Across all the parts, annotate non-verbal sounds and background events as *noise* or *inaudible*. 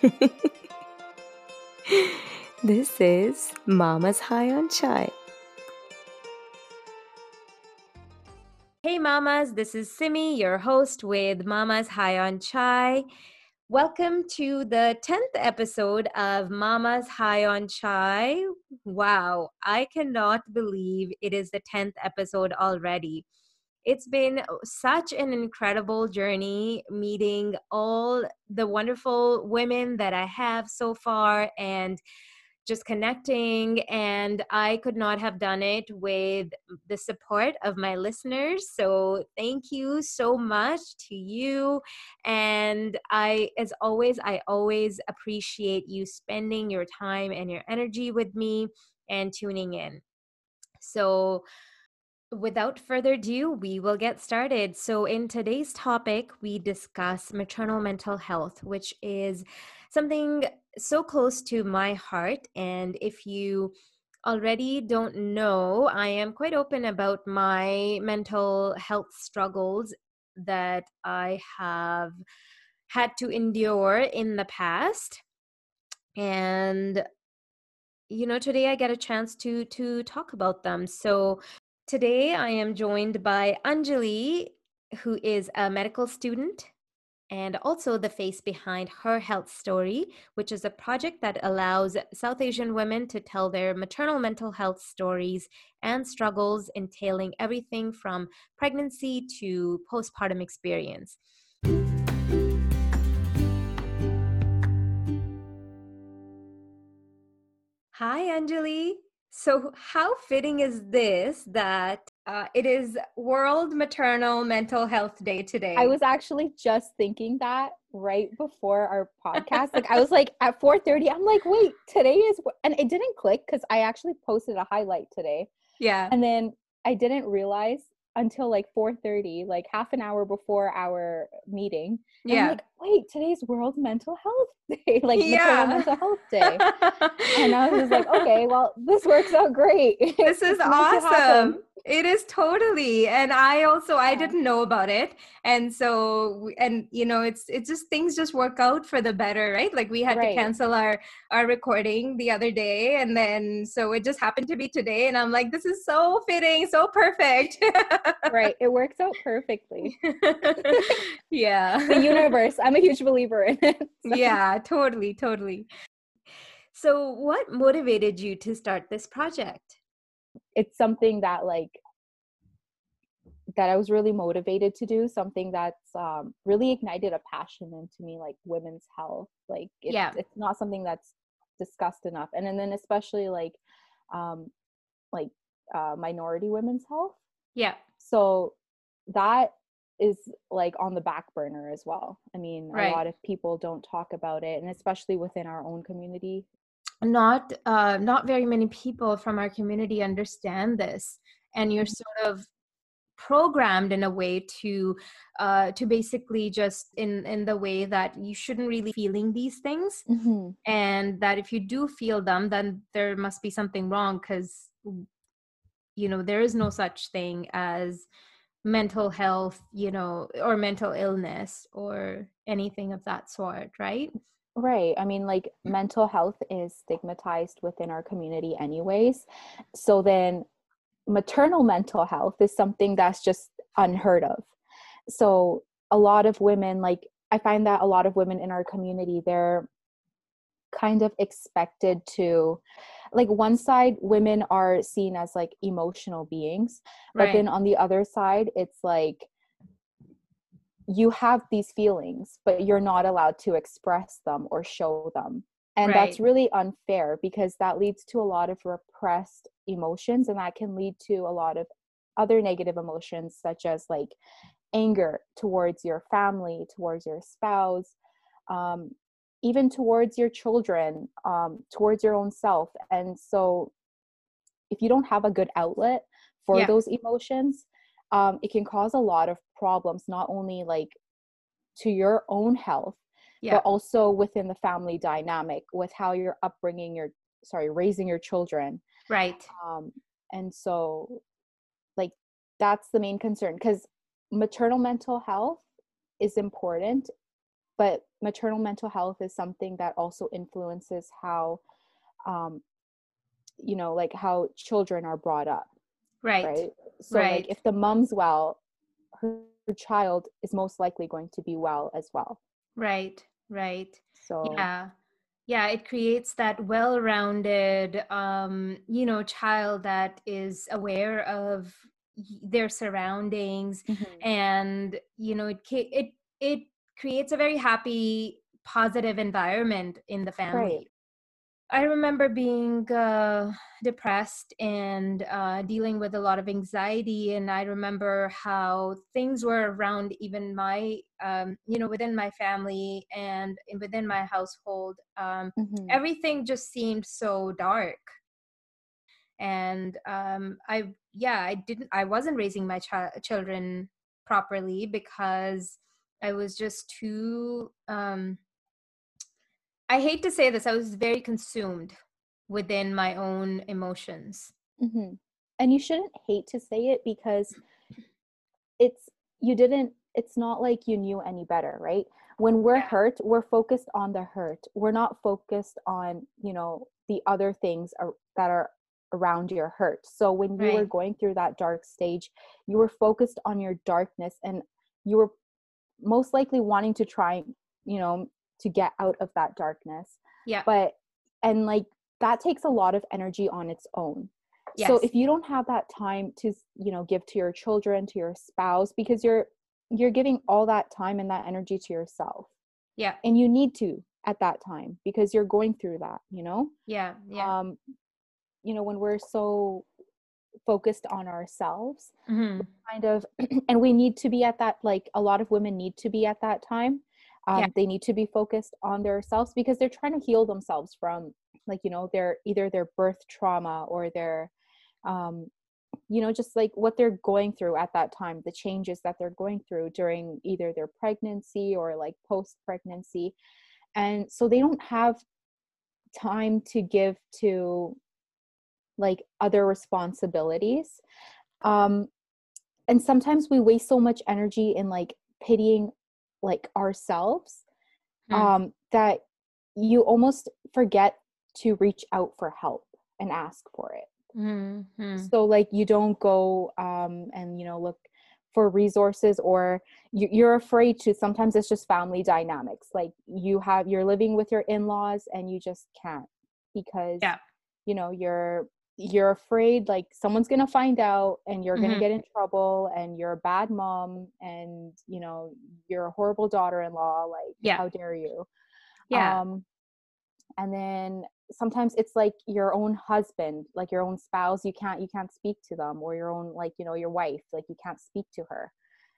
*laughs* this is Mama's High on Chai. Hey, Mamas, this is Simi, your host with Mama's High on Chai. Welcome to the 10th episode of Mama's High on Chai. Wow, I cannot believe it is the 10th episode already. It's been such an incredible journey meeting all the wonderful women that I have so far and just connecting. And I could not have done it with the support of my listeners. So thank you so much to you. And I, as always, I always appreciate you spending your time and your energy with me and tuning in. So, Without further ado, we will get started. So, in today's topic, we discuss maternal mental health, which is something so close to my heart. And if you already don't know, I am quite open about my mental health struggles that I have had to endure in the past. And you know today i get a chance to to talk about them so Today, I am joined by Anjuli, who is a medical student and also the face behind Her Health Story, which is a project that allows South Asian women to tell their maternal mental health stories and struggles, entailing everything from pregnancy to postpartum experience. Hi, Anjuli. So, how fitting is this that uh, it is World Maternal Mental Health Day today? I was actually just thinking that right before our podcast. like, I *laughs* was like at 4:30. I'm like, wait, today is, and it didn't click because I actually posted a highlight today. Yeah, and then I didn't realize until like 4:30, like half an hour before our meeting. Yeah. Like, wait, today's World Mental Health *laughs* Day, like yeah. Mental Health *laughs* Day. and I was like, okay, well, this works out great. *laughs* This is awesome it is totally and i also i didn't know about it and so and you know it's it's just things just work out for the better right like we had right. to cancel our our recording the other day and then so it just happened to be today and i'm like this is so fitting so perfect right it works out perfectly yeah the universe i'm a huge believer in it *laughs* so. yeah totally totally so what motivated you to start this project it's something that like that I was really motivated to do something that's um, really ignited a passion into me, like women's health. Like, it's, yeah, it's not something that's discussed enough, and, and then especially like, um, like uh, minority women's health. Yeah. So that is like on the back burner as well. I mean, right. a lot of people don't talk about it, and especially within our own community, not uh, not very many people from our community understand this and you're mm-hmm. sort of programmed in a way to uh, to basically just in in the way that you shouldn't really feeling these things mm-hmm. and that if you do feel them then there must be something wrong because you know there is no such thing as mental health you know or mental illness or anything of that sort right Right. I mean, like mm. mental health is stigmatized within our community, anyways. So then maternal mental health is something that's just unheard of. So a lot of women, like, I find that a lot of women in our community, they're kind of expected to like one side women are seen as like emotional beings but right. then on the other side it's like you have these feelings, but you're not allowed to express them or show them. And right. that's really unfair because that leads to a lot of repressed emotions and that can lead to a lot of other negative emotions such as like anger towards your family, towards your spouse, um, even towards your children, um, towards your own self. And so if you don't have a good outlet for yeah. those emotions, um, it can cause a lot of problems, not only like to your own health, yeah. but also within the family dynamic with how you're upbringing your, sorry, raising your children. Right. Um, and so, like, that's the main concern because maternal mental health is important but maternal mental health is something that also influences how um you know like how children are brought up right right so right. like if the mom's well her, her child is most likely going to be well as well right right so yeah yeah it creates that well-rounded um you know child that is aware of their surroundings Mhm. and you know it it it creates a very happy positive environment in the family Right. i remember being uh, depressed and uh, dealing with a lot of anxiety and i remember how things were around even my um, you know within my family and within my household um, Mhm. everything just seemed so dark and um, i yeah i didn't i wasn't raising my chi- children properly because i was just too um, i hate to say this i was very consumed within my own emotions hmm And you shouldn't hate to say it because it's you didn't it's not like you knew any better, right? When we're Yeah. hurt, we're focused on the hurt. We're not focused on, you know, the other things are, that are around your hurt. So when you were going through that dark stage, you were focused on your darkness and you were most likely wanting to try, you know, to get out of that darkness. yeah. But and like that takes a lot of energy on its own. Yes. so if you don't have that time to you know give to your children to your spouse because you're you're giving all that time and that energy to yourself. Yeah. And you need to at that time because you're going through that you know? Yeah yeah. Um you know when we're so focused on ourselves Mhm. kind of *clears throat* and we need to be at that like a lot of women need to be at that time um, Yeah. they need to be focused on themselves because they're trying to heal themselves from like you know their either their birth trauma or their um you know just like what they're going through at that time the changes that they're going through during either their pregnancy or like post pregnancy and so they don't have time to give to like other responsibilities um and sometimes we waste so much energy in like pitying like ourselves Hmm. um that you almost forget to reach out for help and ask for it Mhm. so like you don't go um and you know look for resources or you, you're afraid to sometimes it's just family dynamics like you have you're living with your in-laws and you just can't because Yeah. you know you're you're afraid like someone's gonna find out and you're gonna Mhm. get in trouble and you're a bad mom and you know you're a horrible daughter-in-law like Yeah. how dare you? Yeah. Um and then sometimes it's like your own husband like your own spouse you can't you can't speak to them or your own like you know your wife like you can't speak to her.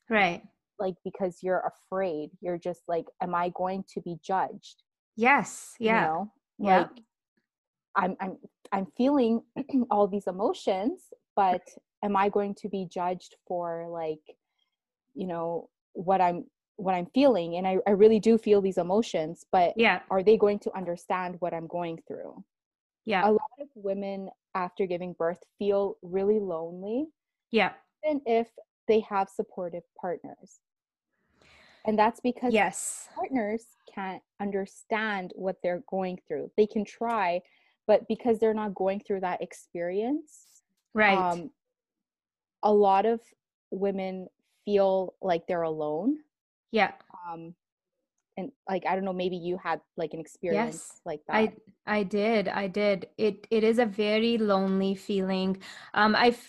Right. Like because you're afraid you're just like am i going to be judged? Yes yeah. you know? Yeah. like i'm i'm i'm feeling *clears throat* all these emotions but am i going to be judged for like you know what i'm what i'm feeling? And i, I really do feel these emotions but yeah. are they going to understand what i'm going through? Yeah. A lot of women after giving birth feel really lonely yeah. even if they have supportive partners. And that's because yes. partners can't understand what they're going through. They can try but because they're not going through that experience right um a lot of women feel like they're alone yeah um and like i don't know maybe you had like an experience Yes, like that I I did. I did. It it is a very lonely feeling. Um I've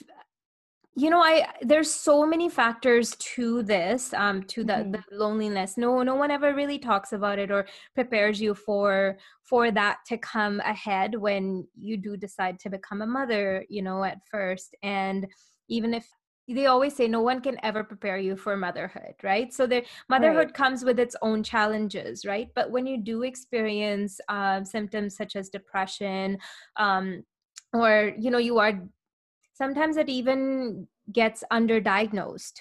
you know, I there's so many factors to this, um, to the, Mhm. the loneliness. No, no one ever really talks about it or prepares you for for that to come ahead when you do decide to become a mother, you know, at first. And even if they always say no one can ever prepare you for motherhood, right? So the motherhood comes with its own challenges, right? But when you do experience um, symptoms such as depression, um, or you know, you are sometimes it even gets underdiagnosed.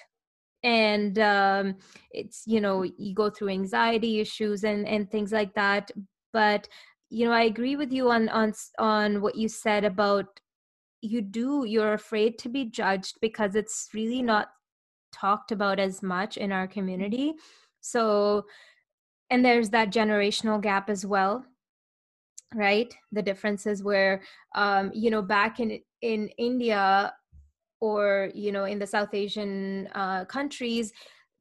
And um, it's you know you go through anxiety issues and and things like that. But you know i agree with you on on on what you said about you do you're afraid to be judged because it's really not talked about as much in our community. So and there's that generational gap as well right? The differences where um you know back in in india or you know in the south asian uh, countries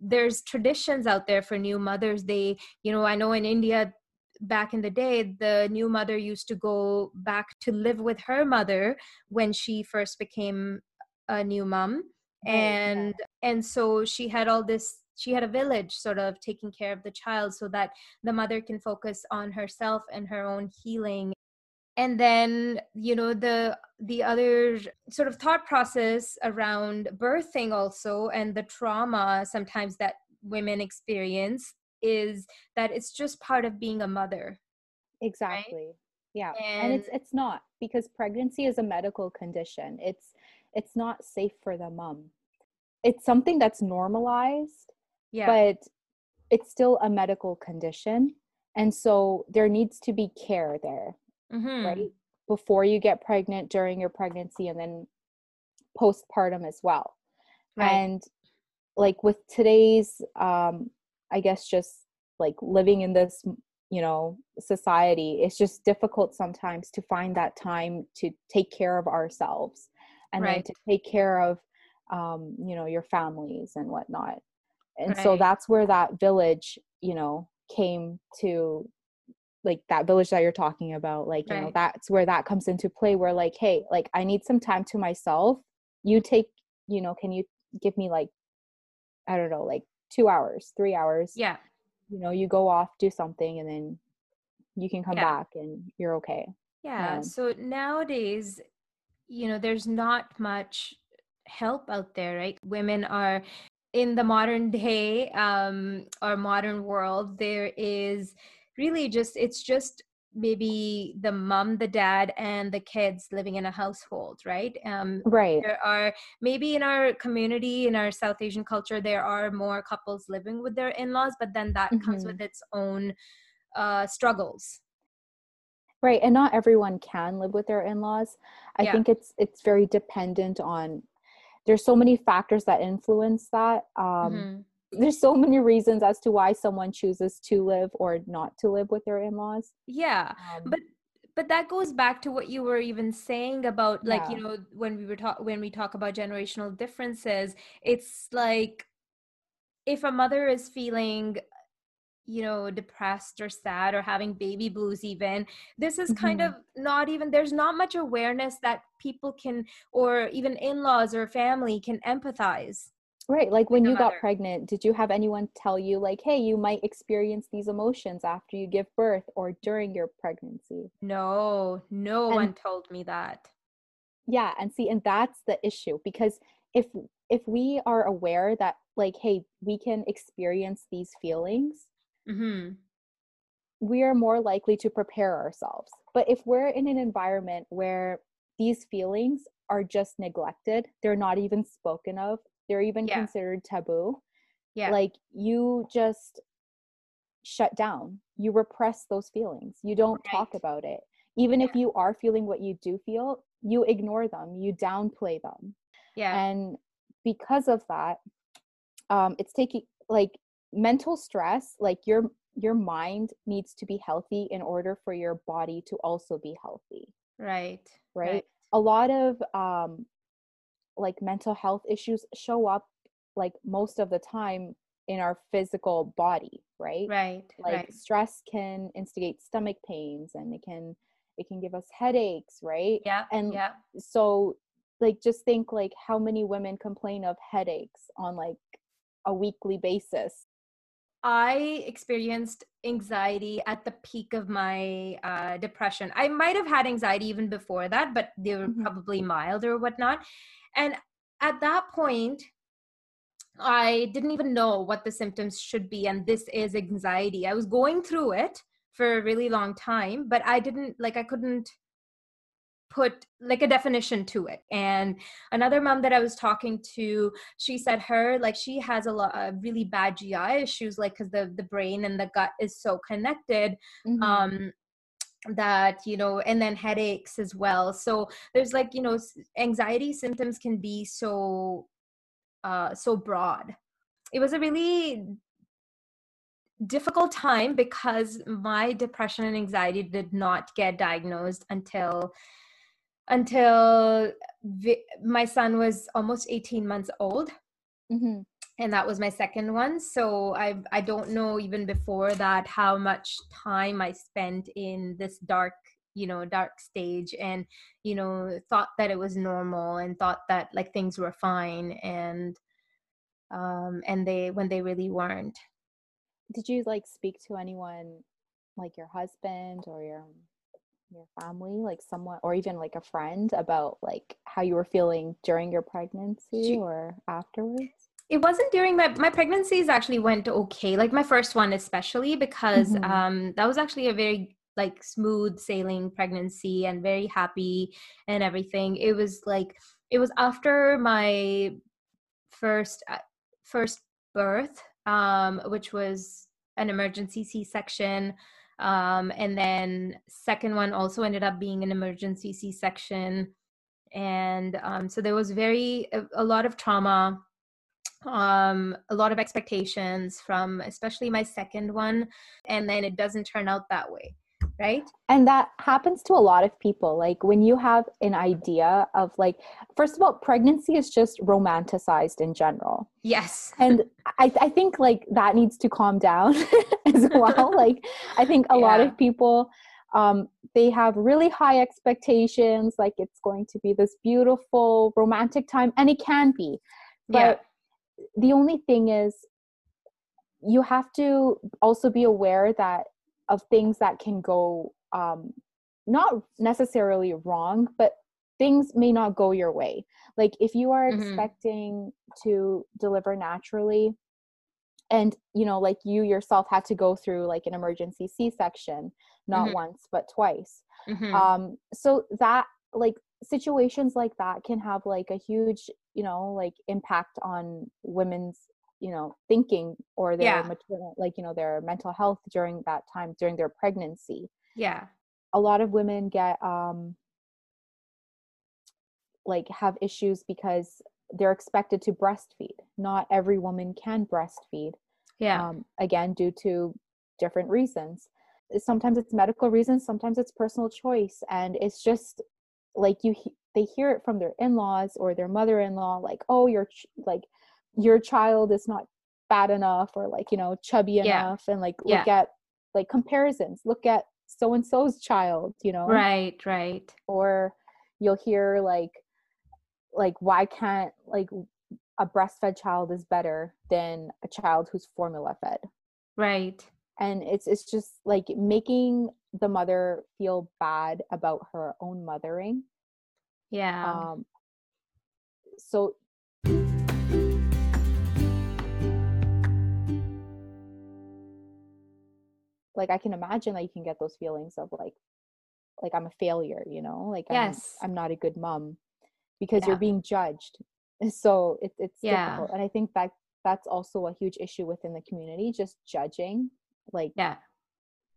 there's traditions out there for new mothers. They you know i know in india back in the day the new mother used to go back to live with her mother when she first became a new mom. Right, and yeah. and so she had all this she had a village sort of taking care of the child so that the mother can focus on herself and her own healing and then you know the the other sort of thought process around birthing also and the trauma sometimes that women experience is that it's just part of being a mother exactly right? yeah and, and it's it's not because pregnancy is a medical condition it's it's not safe for the mom it's something that's normalized yeah. but it's still a medical condition and so there needs to be care there mm-hmm. right before you get pregnant during your pregnancy and then postpartum as well right. and like with today's um i guess just like living in this you know society it's just difficult sometimes to find that time to take care of ourselves and right. then to take care of um you know your families and whatnot and right. so that's where that village you know came to like that village that you're talking about like you right. know that's where that comes into play where like hey like i need some time to myself. You take you know can you give me like i don't know like two hours three hours? Yeah. You know you go off do something and then you can come yeah. back and you're okay. Yeah um, so nowadays you know there's not much help out there right? Women are in the modern *laughs* day um, or modern world, there is really just, it's just maybe the mom the dad and the kids living in a household right um right there are maybe in our community in our south asian culture there are more couples living with their in-laws but then that mm-hmm. comes with its own uh struggles right and not everyone can live with their in-laws i yeah. think it's it's very dependent on there's so many factors that influence that um, mm-hmm. There's so many reasons as to why someone chooses to live or not to live with their in-laws yeah um, but but that goes back to what you were even saying about like yeah. you know when we were talk when we talk about generational differences it's like if a mother is feeling you know depressed or sad or having baby blues even this is mm-hmm. kind of not even there's not much awareness that people can or even in-laws or family can empathize right like when you got pregnant did you have anyone tell you like hey you might experience these emotions after you give birth or during your pregnancy no no and, one told me that yeah and see and that's the issue because if if we are aware that like hey we can experience these feelings mm-hmm. we are more likely to prepare ourselves. But if we're in an environment where these feelings are just neglected, they're not even spoken of, they're even yeah. considered taboo. Yeah. Like you just shut down. You repress those feelings. You don't right. talk about it. Even yeah. if you are feeling what you do feel, you ignore them, you downplay them. Yeah. And because of that, um, it's taking like mental stress like your your mind needs to be healthy in order for your body to also be healthy right right, right. a lot of um like mental health issues show up like most of the time in our physical body right right like right. stress can instigate stomach pains and it can it can give us headaches right yeah and yeah so like just think like how many women complain of headaches on like a weekly basis I experienced anxiety at the peak of my uh, depression. I might have had anxiety even before that, but they were mm-hmm. probably mild or whatnot. And at that point, I didn't even know what the symptoms should be. And this is anxiety. I was going through it for a really long time, but I didn't like, I couldn't put like a definition to it and another mom that i was talking to she said her like she has a lot of really bad gi issues like because the the brain and the gut is so connected mm-hmm. um that you know and then headaches as well. So there's like you know anxiety symptoms can be so uh so broad. It was a really difficult time because my depression and anxiety did not get diagnosed until until vi- my son was almost 18 months old. Mm-hmm. And that was my second one. So i i don't know even before that how much time i spent in this dark you know dark stage and you know thought that it was normal and thought that like things were fine and um and they when they really weren't. Did you like speak to anyone like your husband or your your family like someone or even like a friend about like how you were feeling during your pregnancy she, or afterwards it wasn't during my my pregnancies actually went okay like my first one especially because mm-hmm. um that was actually a very like smooth sailing pregnancy and very happy and everything it was like it was after my first uh, first birth um which was an emergency c-section um and then second one also ended up being an emergency c-section and um so there was very a, a lot of trauma um a lot of expectations from especially my second one and then it doesn't turn out that way right? And that happens to a lot of people like when you have an idea of like first of all pregnancy is just romanticized in general. Yes. *laughs* And i, I think like that needs to calm down *laughs* as well. *laughs* Like i think a yeah. lot of people um, they have really high expectations like it's going to be this beautiful romantic time and it can be. But yeah. The only thing is you have to also be aware that of things that can go um, not necessarily wrong, but things may not go your way. Like if you are mm-hmm. expecting to deliver naturally, and you know, like you yourself had to go through like an emergency C-section, not mm-hmm. once but twice. Mm-hmm. Um, so that like situations like that can have like a huge you know like impact on women's you know thinking or their yeah. maternal like you know their mental health during that time during their pregnancy. Yeah. A lot of women get um like have issues because they're expected to breastfeed. Not every woman can breastfeed yeah. um, again due to different reasons. Sometimes it's medical reasons sometimes it's personal choice and it's just like you they hear it from their in-laws or their mother-in-law like oh you're ch- like your child is not fat enough or like you know chubby yeah. enough and like look yeah. at like comparisons. Look at so and so's child you know? Right right. Or you'll hear like like why can't like a breastfed child is better than a child who's formula fed? Right. And it's it's just like making the mother feel bad about her own mothering yeah. Um so like i can imagine that you can get those feelings of like like i'm a failure you know? Like yes. I'm, I'm not a good mom because yeah. you're being judged. *laughs* So it, it's yeah. difficult and i think that that's also a huge issue within the community just judging like yeah.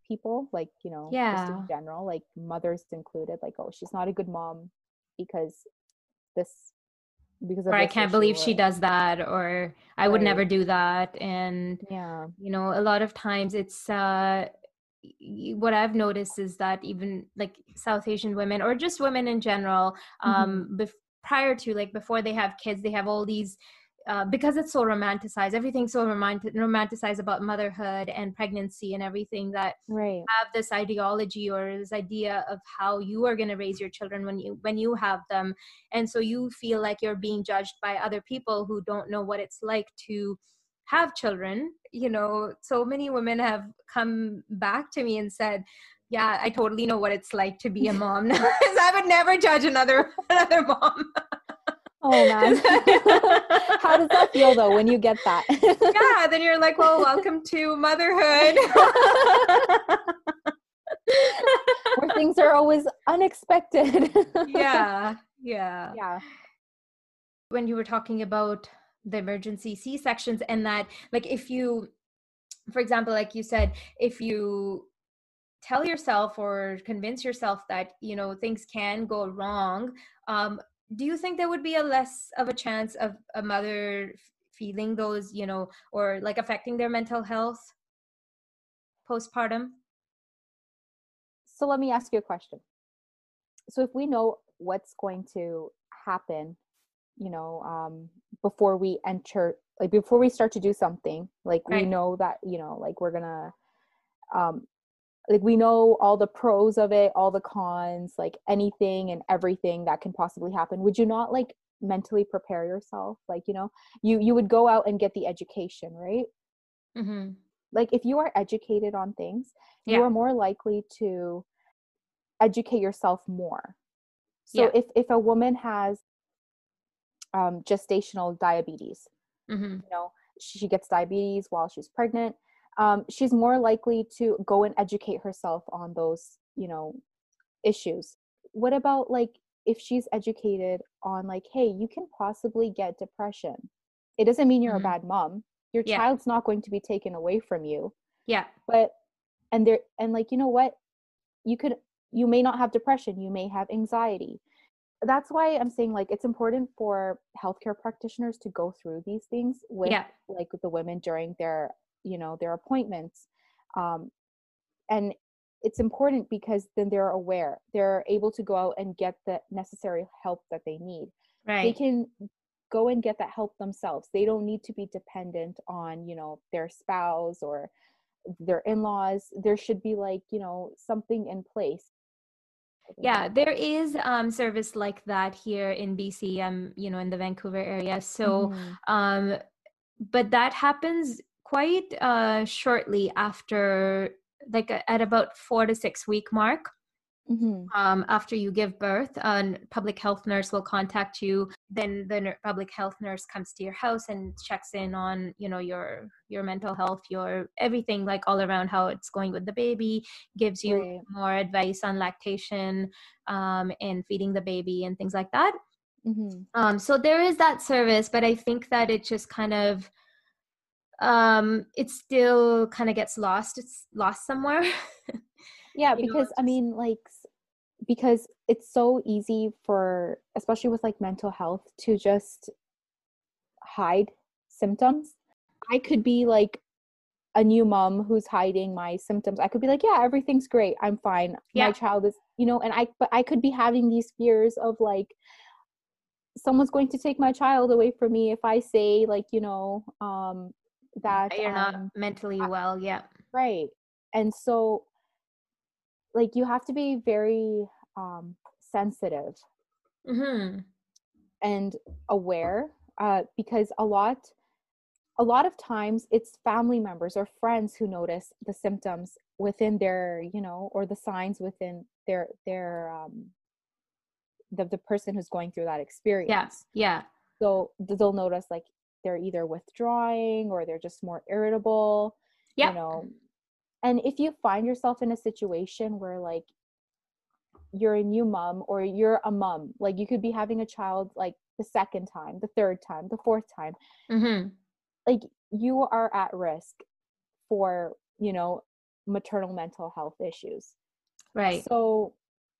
people like you know yeah just in general like mothers included like oh she's not a good mom because this because or I can't believe she does that or I right. would never do that and yeah you know a lot of times it's uh what I've noticed is that even like South Asian women or just women in general um mm-hmm. bef- prior to like before they have kids they have all these uh, because it's so romanticized everything's so romantic, romanticized about motherhood and pregnancy and everything that right. have this ideology or this idea of how you are going to raise your children when you when you have them. And so you feel like you're being judged by other people who don't know what it's like to have children you know? So many women have come back to me and said yeah i totally know what it's like to be a mom. *laughs* *laughs* I would never judge another *laughs* another mom Oh man. *laughs* How does that feel though when you get that? yeah, then you're like, well, welcome to motherhood. *laughs* Where things are always unexpected. yeah. Yeah. Yeah. When you were talking about the emergency C sections and that like if you for example, like you said, if you tell yourself or convince yourself that you know things can go wrong um, do you think there would be a less of a chance of a mother feeling those you know or like affecting their mental health postpartum? So let me ask you a question. So if we know what's going to happen, you know, um, before we enter, like before we start to do something, like right. we know that, you know, like we're gonna, um, like we know all the pros of it, all the cons, like anything and everything that can possibly happen. Would you not like mentally prepare yourself? Like, you know, you you would go out and get the education, right? Mm-hmm. Like if you are educated on things, yeah. you are more likely to educate yourself more. So yeah. if if a woman has um, gestational diabetes, mm-hmm. you know, she gets diabetes while she's pregnant, um, she's more likely to go and educate herself on those, you know, issues. What about like if she's educated on like, hey, you can possibly get depression. It doesn't mean you're mm-hmm. a bad mom your yeah. child's not going to be taken away from you yeah but and there and like you know what you could you may not have depression you may have anxiety that's why i'm saying like it's important for healthcare practitioners to go through these things with yeah. like the women during their you know their appointments um and it's important because then they're aware they're able to go out and get the necessary help that they need. Right. they can go and get that help themselves. They don't need to be dependent on you know their spouse or their in-laws. There should be like you know something in place. Yeah there is um service like that here in bc um you know in the vancouver area. So mm-hmm. um but that happens quite uh shortly after like at about four to six week mark Mm-hmm. Um, after you give birth, a public health nurse will contact you. Then the public health nurse comes to your house and checks in on, you know, your your mental health, your everything, like all around how it's going with the baby. Gives you right. more advice on lactation um, and feeding the baby and things like that. Mm-hmm. Um, so there is that service, but I think that it just kind of um it still kind of gets lost it's lost somewhere. *laughs* Yeah because know, i mean like because it's so easy for especially with like mental health to just hide symptoms. I could be like a new mom who's hiding my symptoms. I could be like yeah everything's great i'm fine yeah. my child is you know and i but i could be having these fears of like someone's going to take my child away from me if i say like you know um that you're not um, mentally well yeah right and so like you have to be very um, sensitive mm-hmm. and aware uh, because a lot a lot of times it's family members or friends who notice the symptoms within their you know or the signs within their their um the, the person who's going through that experience. yeah. Yeah so they'll notice like they're either withdrawing or they're just more irritable yeah. you know and if you find yourself in a situation where like you're a new mom or you're a mom like you could be having a child like the second time the third time the fourth time mm-hmm. like you are at risk for you know maternal mental health issues right so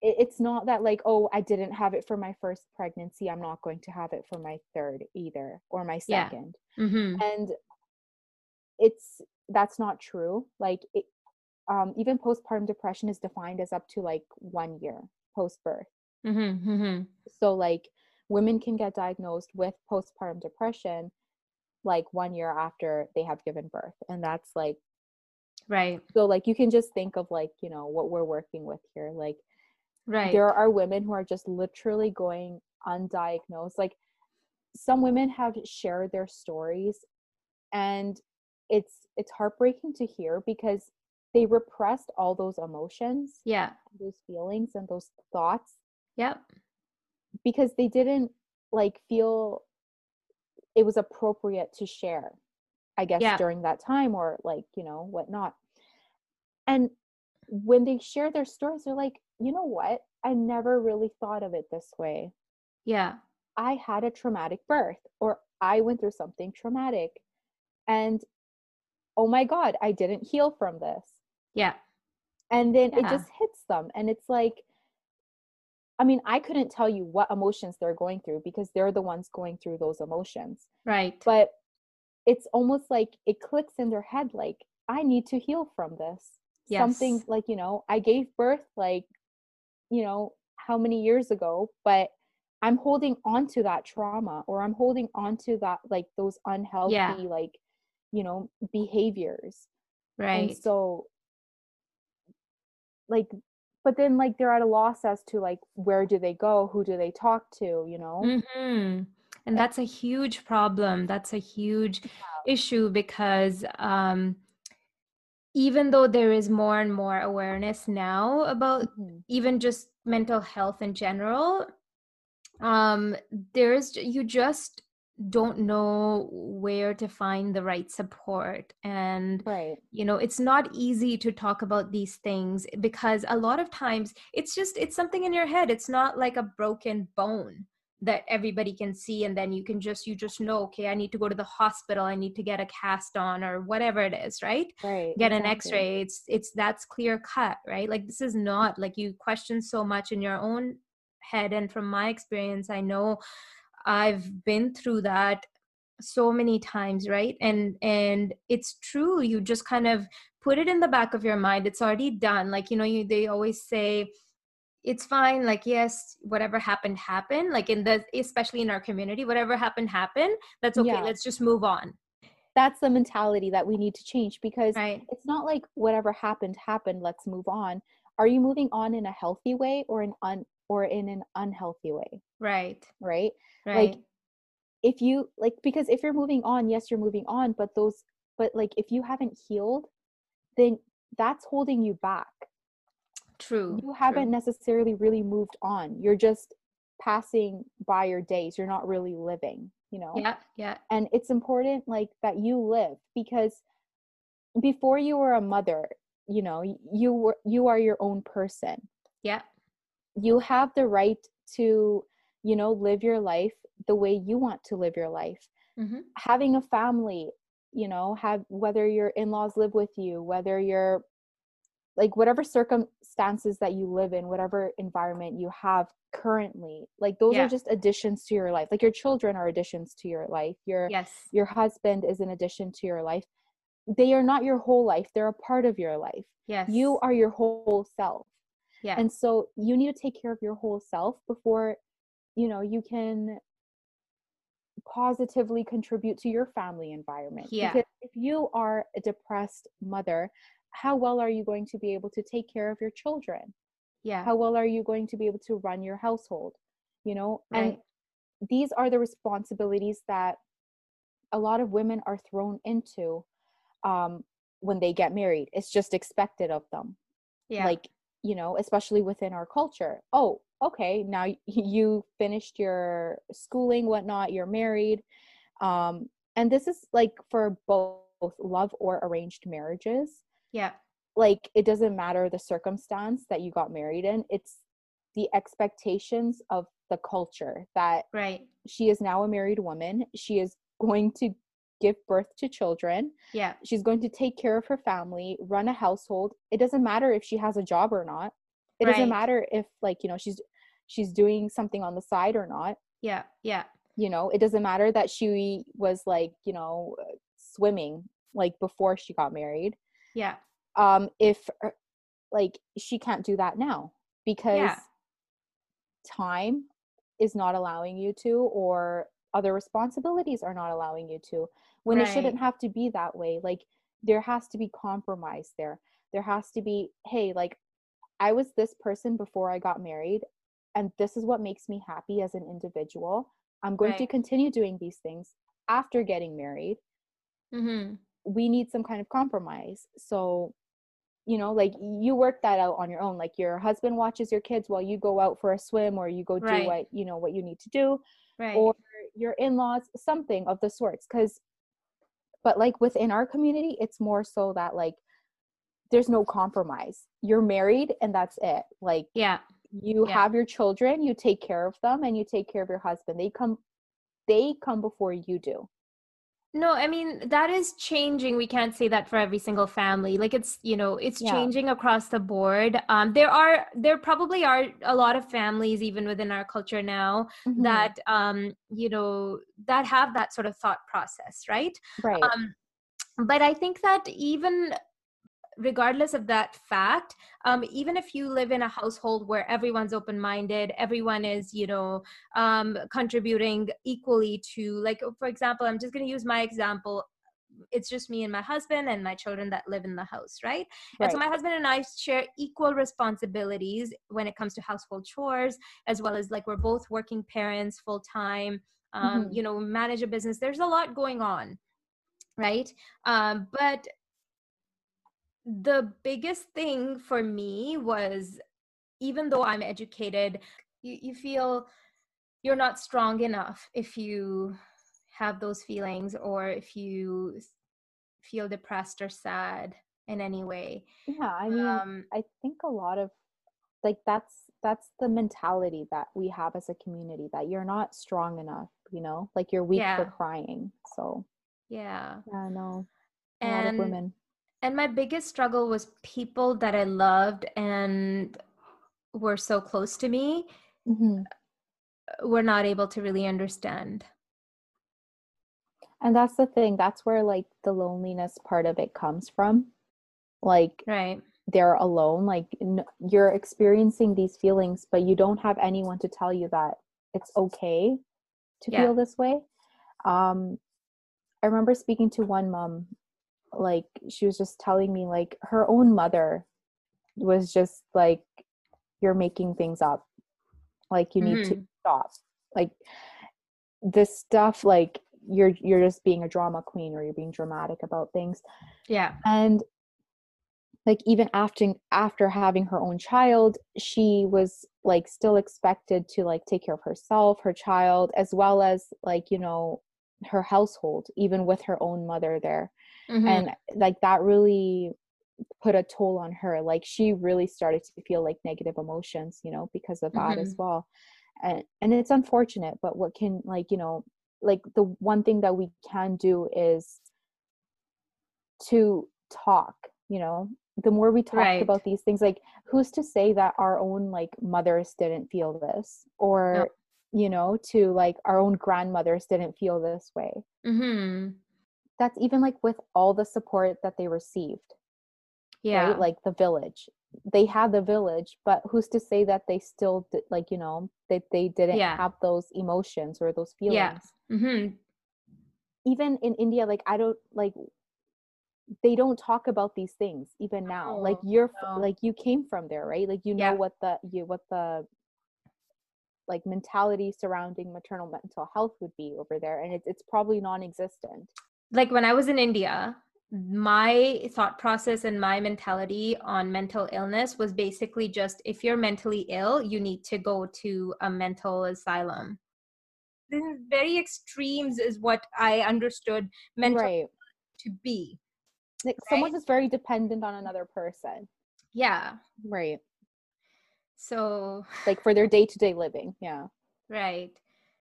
it, it's not that like oh i didn't have it for my first pregnancy i'm not going to have it for my third either or my second yeah. mm-hmm. and it's that's not true like it, um, even postpartum depression is defined as up to like one year post birth. Mm-hmm, mm-hmm. So, like, women can get diagnosed with postpartum depression like one year after they have given birth. And that's like, right. So, like, you can just think of like, you know, what we're working with here. Like, right. There are women who are just literally going undiagnosed. Like, some women have shared their stories and it's it's heartbreaking to hear because they repressed all those emotions yeah those feelings and those thoughts yep because they didn't like feel it was appropriate to share i guess yeah. during that time or like you know whatnot and when they share their stories they're like you know what i never really thought of it this way yeah i had a traumatic birth or i went through something traumatic and oh my god i didn't heal from this yeah. And then yeah. it just hits them. And it's like, I mean, I couldn't tell you what emotions they're going through because they're the ones going through those emotions. Right. But it's almost like it clicks in their head like, I need to heal from this. Yes. Something like, you know, I gave birth like, you know, how many years ago, but I'm holding on to that trauma or I'm holding on to that like those unhealthy Yeah. like, you know, behaviors. right And so like but then like they're at a loss as to like where do they go, who do they talk to, you know? hmm And that's a huge problem. That's a huge issue because um, even though there is more and more awareness now about Mhm. even just mental health in general, um, there's you just don't know where to find the right support and Right. you know it's not easy to talk about these things because a lot of times it's just it's something in your head it's not like a broken bone that everybody can see and then you can just you just know okay i need to go to the hospital i need to get a cast on or whatever it is right? Right. get an x-ray it's it's that's clear cut right? Like this is not like you question so much in your own head and from my experience i know i've been through that so many times right? And and it's true you just kind of put it in the back of your mind it's already done like you know you they always say it's fine like yes whatever happened happened like in the especially in our community whatever happened happened that's okay Yeah. let's just move on That's the mentality that we need to change because right it's not like whatever happened happened, let's move on. Are you moving on in a healthy way or an un or in an unhealthy way, right right? right If you like because if you're moving on, yes, you're moving on, but those but like if you haven't healed, then that's holding you back. True you haven't necessarily really moved on. You're just passing by your days. You're not really living, you know? yeah yeah And it's important like that you live because before you were a mother, you know, you were you are your own person. yeah You have the right to, you know, live your life the way you want to live your life. hmm Having a family, you know, have whether your in-laws live with you, whether you're like whatever circumstances that you live in, whatever environment you have currently, like those Yeah. are just additions to your life. Like your children are additions to your life. Your yes your husband is an addition to your life. They are not your whole life. They're a part of your life. yes You are your whole self. yeah And so you need to take care of your whole self before you know you can positively contribute to your family environment. Yeah. Because if you are a depressed mother, how well are you going to be able to take care of your children? yeah How well are you going to be able to run your household? You know, right. and these are the responsibilities that a lot of women are thrown into um, when they get married. It's just expected of them yeah like you know especially within our culture oh okay now you finished your schooling whatnot you're married um and this is like for both love or arranged marriages yeah. like it doesn't matter the circumstance that you got married in it's the expectations of the culture that right. she is now a married woman she is going to give birth to children yeah. she's going to take care of her family run a household it doesn't matter if she has a job or not it Right. doesn't matter if like you know she's she's doing something on the side or not. Yeah yeah. You know it doesn't matter that she was like you know swimming like before she got married. Yeah um if uh, like she can't do that now because Yeah. time is not allowing you to or other responsibilities are not allowing you to when it shouldn't have to be that way like there has to be compromise there. There has to be hey like i was this person before i got married and this is what makes me happy as an individual. I'm going to continue doing these things after getting married. Mm-hmm. we need some kind of compromise. So you know like you work that out on your own like your husband watches your kids while you go out for a swim or you go do Right. what you know what you need to do right. or your in-laws something of the sorts because but like within our community it's more so that like there's no compromise. You're married and that's it. Like yeah. you Yeah. have your children you take care of them and you take care of your husband. They come they come before you do no i mean that is changing. We can't say that for every single family. Like it's you know it's Yeah. changing across the board. Um there are there probably are a lot of families even within our culture now Mhm. that um you know that have that sort of thought process right? Right. Um but i think that even regardless of that fact um, even if you live in a household where everyone's open-minded everyone is you know um, contributing equally to like for example i'm just going to use my example it's just me and my husband and my children that live in the house right? right and so my husband and i share equal responsibilities when it comes to household chores as well as like we're both working parents full time um, mm-hmm. you know manage a business there's a lot going on right um, but the biggest thing for me was even though I'm educated, you, you feel you're not strong enough if you have those feelings or if you feel depressed or sad in any way. Yeah, I mean, um, I think a lot of like that's that's the mentality that we have as a community that you're not strong enough, you know, like you're weak yeah. for crying. So yeah, yeah, no, a and, lot of women and my biggest struggle was people that I loved and were so close to me mm-hmm. were not able to really understand. And that's the thing. That's where like the loneliness part of it comes from. Like, right. They're alone. Like, n- you're experiencing these feelings, but you don't have anyone to tell you that it's okay to yeah. feel this way. Um, I remember speaking to one mom like she was just telling me like her own mother was just like you're making things up. Like you need mm-hmm. to stop. Like this stuff like you're you're just being a drama queen or you're being dramatic about things. Yeah. And like even after after having her own child she was like still expected to like take care of herself her child as well as like you know her household even with her own mother there mm-hmm. and like that really put a toll on her like she really started to feel like negative emotions you know because of that mm-hmm. as well and and it's unfortunate but what can like you know like the one thing that we can do is to talk you know the more we talk right. about these things like who's to say that our own like mothers didn't feel this or no. you know to like our own grandmothers didn't feel this way mm-hmm that's even like with all the support that they received yeah right? like the village they had the village but who's to say that they still did, like you know that they didn't yeah. have those emotions or those feelings yeah. mm-hmm. even in india like i don't like they don't talk about these things even now like you're no. like you came from there right like you know yeah. what the you what the like mentality surrounding maternal mental health would be over there and it's, it's probably non-existent like when I was in India, my thought process and my mentality on mental illness was basically just if you're mentally ill, you need to go to a mental asylum. This is very extremes is what I understood mental right. to be. Like right? someone who's very dependent on another person. Yeah. Right. So like for their day-to-day living. Yeah. Right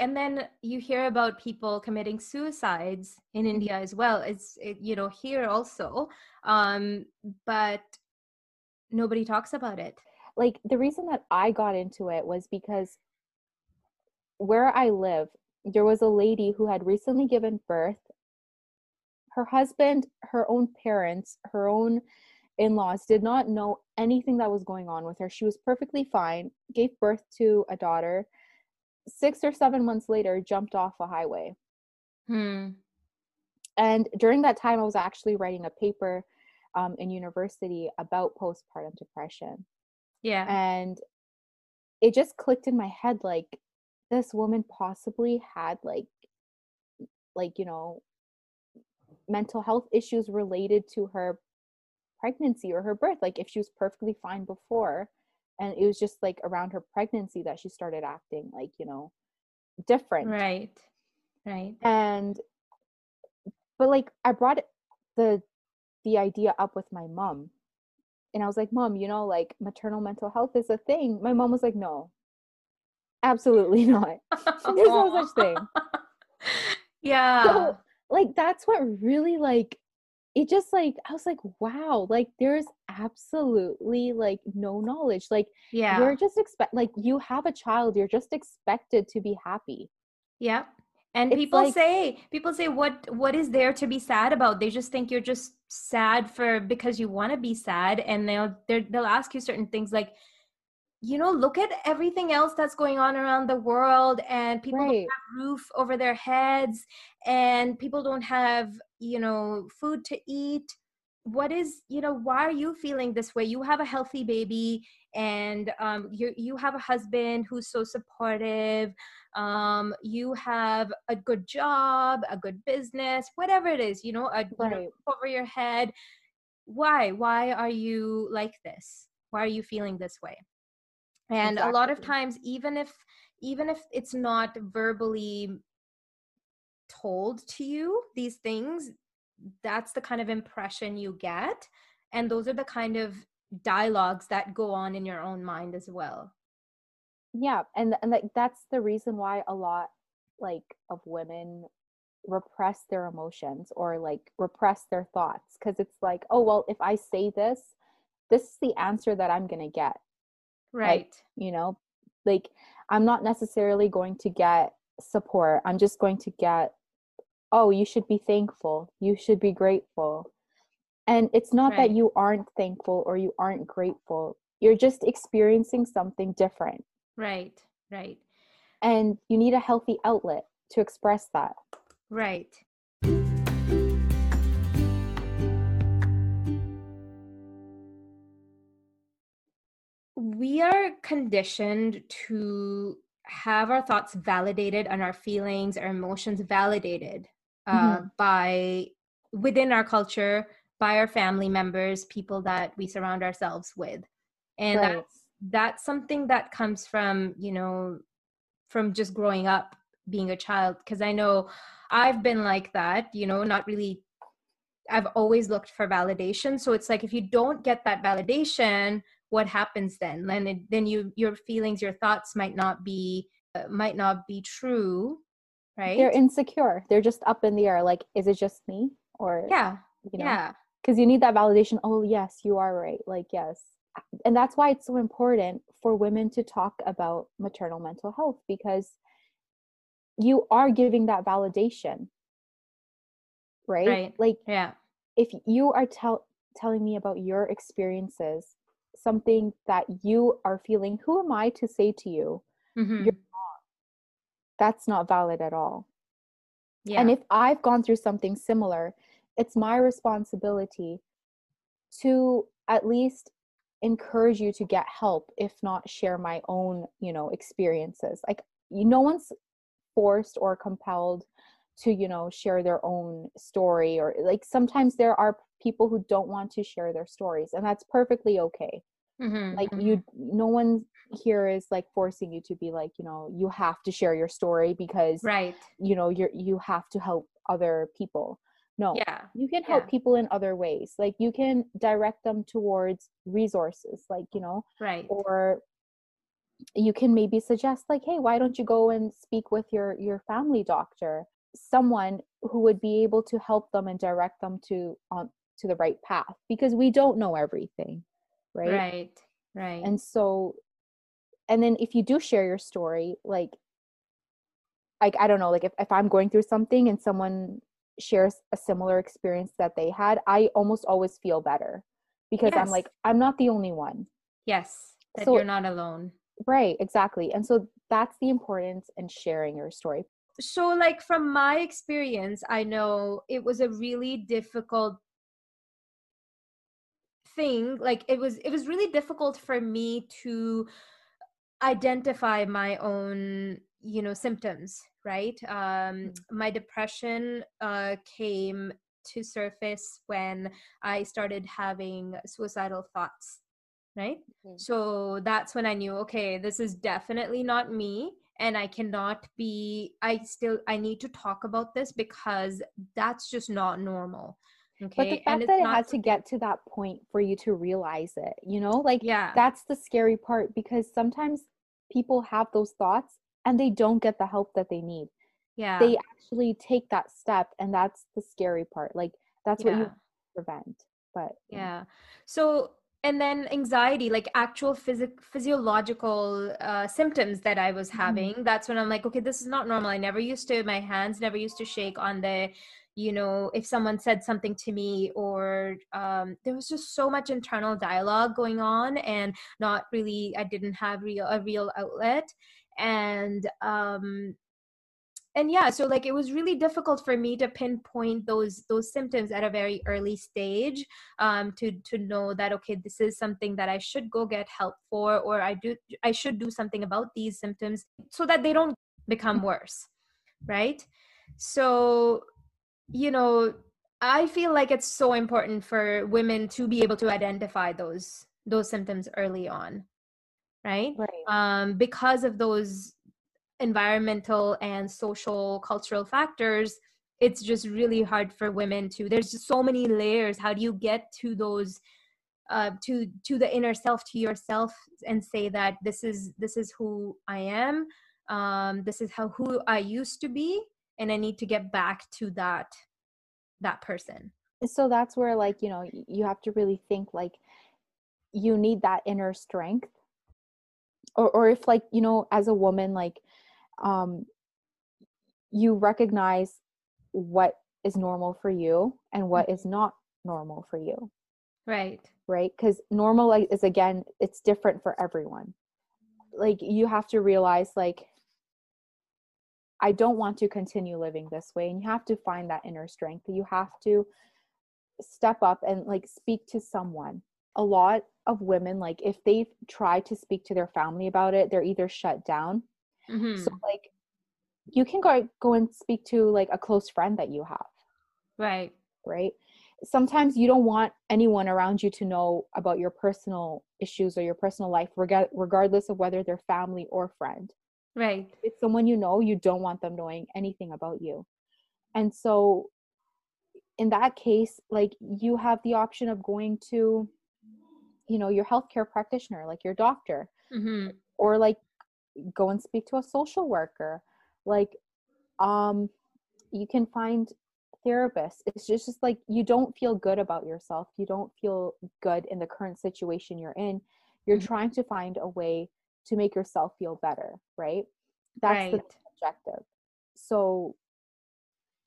and then you hear about people committing suicides in mm-hmm. india as well. It's it, you know here also um but nobody talks about it. Like the reason that i got into it was because where i live there was a lady who had recently given birth. Her husband her own parents her own in-laws did not know anything that was going on with her. She was perfectly fine gave birth to a daughter six or seven months later jumped off a highway. Hmm. and during that time i was actually writing a paper um, in university about postpartum depression. Yeah. And it just clicked in my head like this woman possibly had like like you know mental health issues related to her pregnancy or her birth like if she was perfectly fine before and it was just like around her pregnancy that she started acting like you know different. Right right. And but like i brought the the idea up with my mom and i was like mom you know like maternal mental health is a thing. My mom was like no. Absolutely *laughs* not. There's no such thing. *laughs* Yeah. So, like that's what really like it just like i was like wow like there's absolutely like no knowledge like yeah. you're just expect like you have a child you're just expected to be happy. Yeah and It's people like- say people say what what is there to be sad about? They just think you're just sad for because you want to be sad and they'll they'll ask you certain things like you know look at everything else that's going on around the world and people don't have roof over their heads and people don't have you know food to eat. What is you know why are you feeling this way? You have a healthy baby and um, you you have a husband who's so supportive. Um, you have a good job a good business whatever it is you know a you know, right. roof over your head. Why? Why are you like this? Why are you feeling this way and a lot of times even if even if it's not verbally told to you these things that's the kind of impression you get. And those are the kind of dialogues that go on in your own mind as well. Yeah and and like that's the reason why a lot like of women repress their emotions or like repress their thoughts. Because it's like oh well if i say this this is the answer that i'm going to get right. you know like i'm not necessarily going to get support. I'm just going to get oh you should be thankful. You should be grateful. And it's not Right. that you aren't thankful or you aren't grateful. You're just experiencing something different. Right right. And you need a healthy outlet to express that. Right we are conditioned to have our thoughts validated and our feelings our emotions validated uh, Mhm. by within our culture by our family members people that we surround ourselves with and Right. that's that's something that comes from you know from just growing up being a child because i know i've been like that you know not really i've always looked for validation so it's like if you don't get that validation what happens then? Then it, then you your feelings your thoughts might not be uh, might not be true right? They're insecure. They're just up in the air like is it just me? or yeah. you know? Yeah. Because you need that validation oh yes you are right like yes. And that's why it's so important for women to talk about maternal mental health because you are giving that validation. Right, Right. like yeah. if you are tell, telling me about your experiences something that you are feeling who am i to say to you Mhm. You're wrong? That's not valid at all yeah And if I've gone through something similar, it's my responsibility to at least encourage you to get help, if not share my own, you know, experiences. Like you, no one's forced or compelled to, you know, share their own story or like sometimes there are people who don't want to share their stories and that's perfectly okay. Mhm, Like mhm. you no one here is like forcing you to be like, you know, you have to share your story because right you know you're you have to help other people no yeah you can help yeah. people in other ways like you can direct them towards resources like you know right or you can maybe suggest like hey why don't you go and speak with your your family doctor someone who would be able to help them and direct them to on to the right path because we don't know everything right, right right. And so and then if you do share your story like like i don't know like if, if i'm going through something and someone shares a similar experience that they had i almost always feel better because i'm like i'm not the only one. Yes that So- you're not alone. Right exactly and so that's the importance in sharing your story so like from my experience i know it was a really difficult thing like it was it was really difficult for me to identify my own you know symptoms right um Mm. my depression uh came to surface when i started having suicidal thoughts right Mhm. so that's when i knew okay this is definitely not me and i cannot be i still i need to talk about this because that's just not normal okay? but the fact that it had to get to that point for you to realize it you know? Like yeah. that's the scary part because sometimes people have those thoughts and they don't get the help that they need. Yeah. They actually take that step and that's the scary part like that's what you prevent but yeah. So and then anxiety like actual phys- physiological uh, symptoms that i was mm-hmm. having mm-hmm. that's when i'm like okay this is not normal i never used to my hands never used to shake on the you know if someone said something to me or um, there was just so much internal dialogue going on and not really i didn't have real a real outlet and um and yeah so like it was really difficult for me to pinpoint those those symptoms at a very early stage um to to know that okay this is something that i should go get help for or i do i should do something about these symptoms so that they don't become worse right? So you know i feel like it's so important for women to be able to identify those those symptoms early on right, right. um because of those environmental and social cultural factors it's just really hard for women to there's just so many layers. How do you get to those uh, to to the inner self to yourself and say that this is this is who i am um, this is how who i used to be and i need to get back to that that person? So that's where like you know you have to really think like you need that inner strength. Or or if like you know as a woman like um, you recognize what is normal for you and what is not normal for you. Right. Right? Because normal is again it's different for everyone. Like you have to realize like i don't want to continue living this way and you have to find that inner strength. You have to step up and like speak to someone. A lot of women like if they try to speak to their family about it they're either shut down Mm-hmm. So like you can go go and speak to like a close friend that you have. Right. Right. Sometimes you don't want anyone around you to know about your personal issues or your personal life, reg- regardless of whether they're family or friend. Right. If it's someone you know, you don't want them knowing anything about you. And so in that case, like you have the option of going to, you know, your healthcare practitioner, like your doctor, mm-hmm. or like go and speak to a social worker like um you can find therapists it's just, just like you don't feel good about yourself you don't feel good in the current situation you're in you're mm-hmm. trying to find a way to make yourself feel better right that's right. the objective so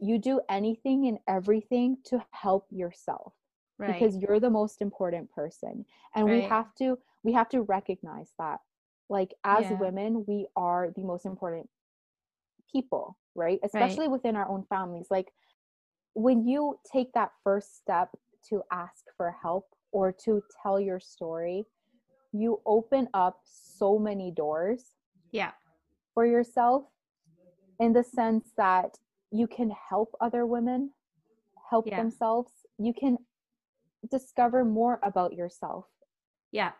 you do anything and everything to help yourself right. because you're the most important person and right. we have to we have to recognize that like as yeah. women we are the most important people right especially right. within our own families like when you take that first step to ask for help or to tell your story you open up so many doors yeah for yourself in the sense that you can help other women help yeah. themselves you can discover more about yourself yeah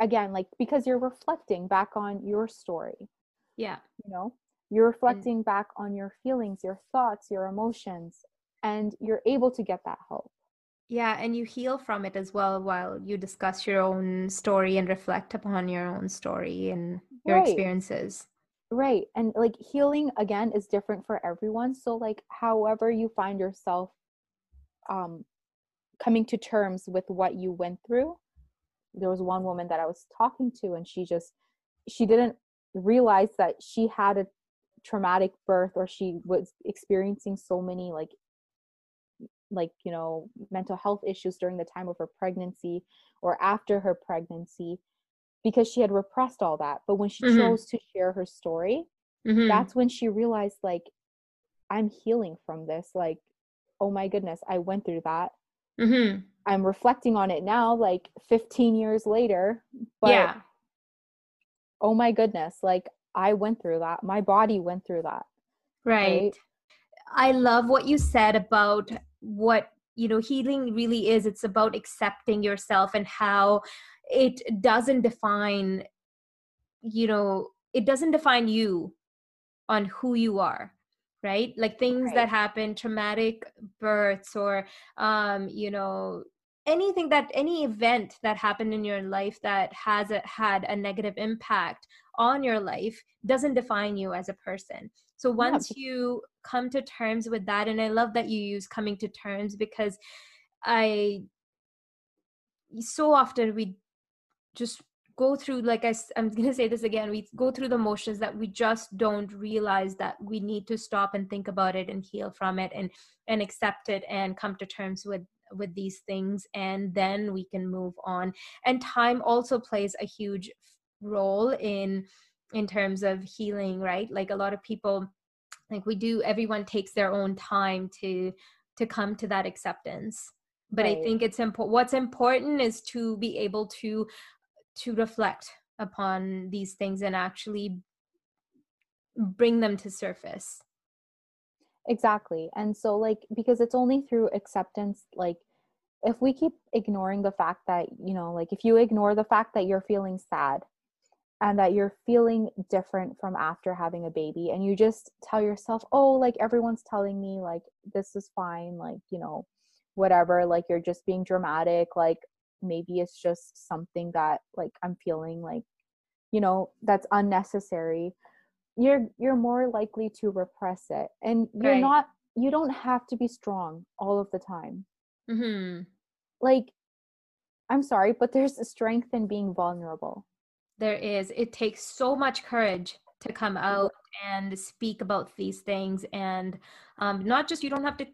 again like because you're reflecting back on your story. Yeah. You know you're reflecting and, back on your feelings your thoughts your emotions and you're able to get that help. Yeah and you heal from it as well while you discuss your own story and reflect upon your own story and your right. experiences. Right and like healing again is different for everyone. So like however you find yourself um coming to terms with what you went through there was one woman that I was talking to and she just she didn't realize that she had a traumatic birth or she was experiencing so many like like you know mental health issues during the time of her pregnancy or after her pregnancy because she had repressed all that but when she mm-hmm. chose to share her story mm-hmm. that's when she realized like i'm healing from this like oh my goodness i went through that mm-hmm. I'm reflecting on it now, like 15 years later. But yeah. oh my goodness, like I went through that. My body went through that. Right. right. I love what you said about what, you know, healing really is. It's about accepting yourself and how it doesn't define, you know, it doesn't define you on who you are right like things right. that happen traumatic births or um you know anything that any event that happened in your life that has a, had a negative impact on your life doesn't define you as a person so once yeah. you come to terms with that and i love that you use coming to terms because i so often we just go through like I, i'm going to say this again we go through the motions that we just don't realize that we need to stop and think about it and heal from it and and accept it and come to terms with with these things and then we can move on. And time also plays a huge role in in terms of healing right? Like a lot of people like we do everyone takes their own time to to come to that acceptance. But right. i think it's important what's important is to be able to to reflect upon these things and actually bring them to surface exactly and so like because it's only through acceptance like if we keep ignoring the fact that you know like if you ignore the fact that you're feeling sad and that you're feeling different from after having a baby and you just tell yourself oh like everyone's telling me like this is fine like you know whatever like you're just being dramatic like maybe it's just something that like i'm feeling like you know that's unnecessary you're you're more likely to repress it and you're right. not you don't have to be strong all of the time mm-hmm. like i'm sorry but there's a strength in being vulnerable there is it takes so much courage to come out and speak about these things and um, not just you don't have to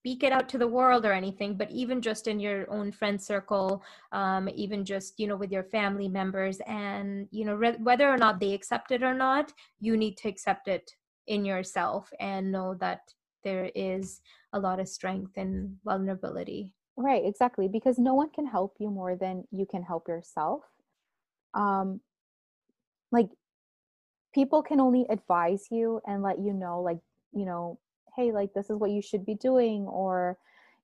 speak it out to the world or anything but even just in your own friend circle um, even just you know with your family members and you know re- whether or not they accept it or not you need to accept it in yourself and know that there is a lot of strength and vulnerability. Right exactly because no one can help you more than you can help yourself. Um like people can only advise you and let you know like you know hey like this is what you should be doing or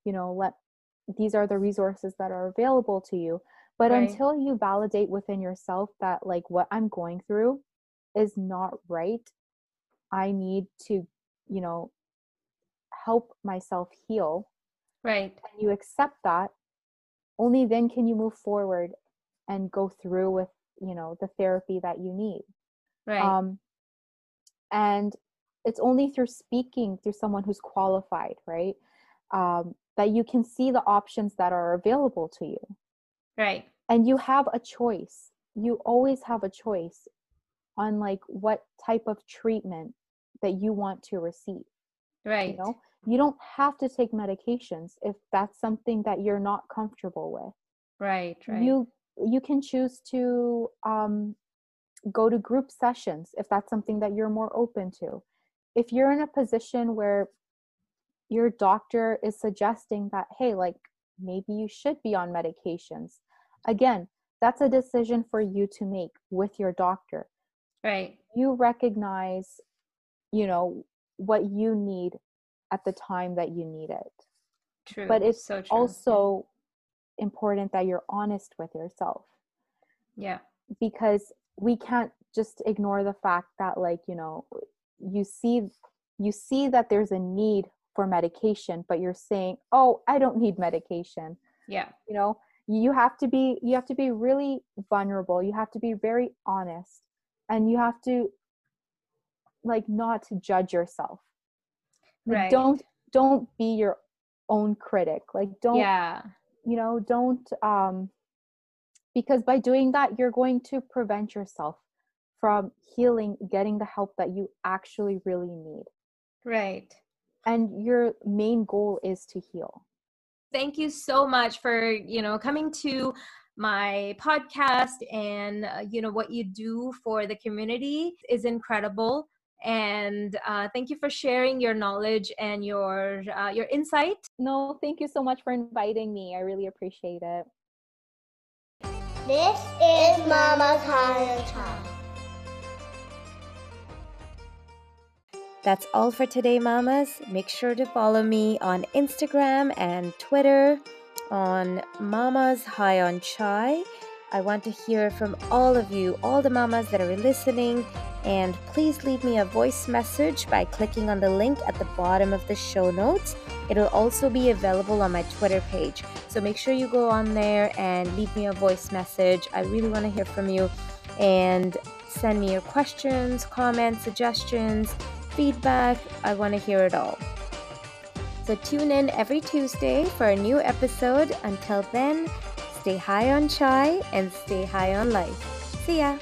you know let these are the resources that are available to you. But right. until you validate within yourself that like what i'm going through is not right i need to you know help myself heal right. and you accept that only then can you move forward and go through with you know the therapy that you need. Right. Um and it's only through speaking through someone who's qualified right? Um, that you can see the options that are available to you. Right. And you have a choice. You always have a choice on like what type of treatment that you want to receive right. you know? You don't have to take medications if that's something that you're not comfortable with. Right right. You you can choose to um, go to group sessions if that's something that you're more open to if you're in a position where your doctor is suggesting that hey like maybe you should be on medications again that's a decision for you to make with your doctor. Right. You recognize you know what you need at the time that you need it. True. But it's so also important that you're honest with yourself. Yeah. Because we can't just ignore the fact that like you know you see you see that there's a need for medication but you're saying oh i don't need medication. Yeah. You know you have to be you have to be really vulnerable. You have to be very honest and you have to like not to judge yourself. Like right. don't don't be your own critic. Like don't yeah. you know don't um because by doing that you're going to prevent yourself from healing getting the help that you actually really need. Right. And your main goal is to heal. Thank you so much for you know coming to my podcast and uh, you know what you do for the community is incredible. And uh, thank you for sharing your knowledge and your uh, your insight. No thank you so much for inviting me. I really appreciate it. This is mama's high That's all for today, mamas. Make sure to follow me on Instagram and Twitter on Mamas High on Chai. I want to hear from all of you, all the mamas that are listening, and please leave me a voice message by clicking on the link at the bottom of the show notes. It'll also be available on my Twitter page. So make sure you go on there and leave me a voice message. I really want to hear from you and send me your questions, comments, suggestions feedback. I want to hear it all. So tune in every Tuesday for a new episode. Until then, Stay high on chai and stay high on life. See ya.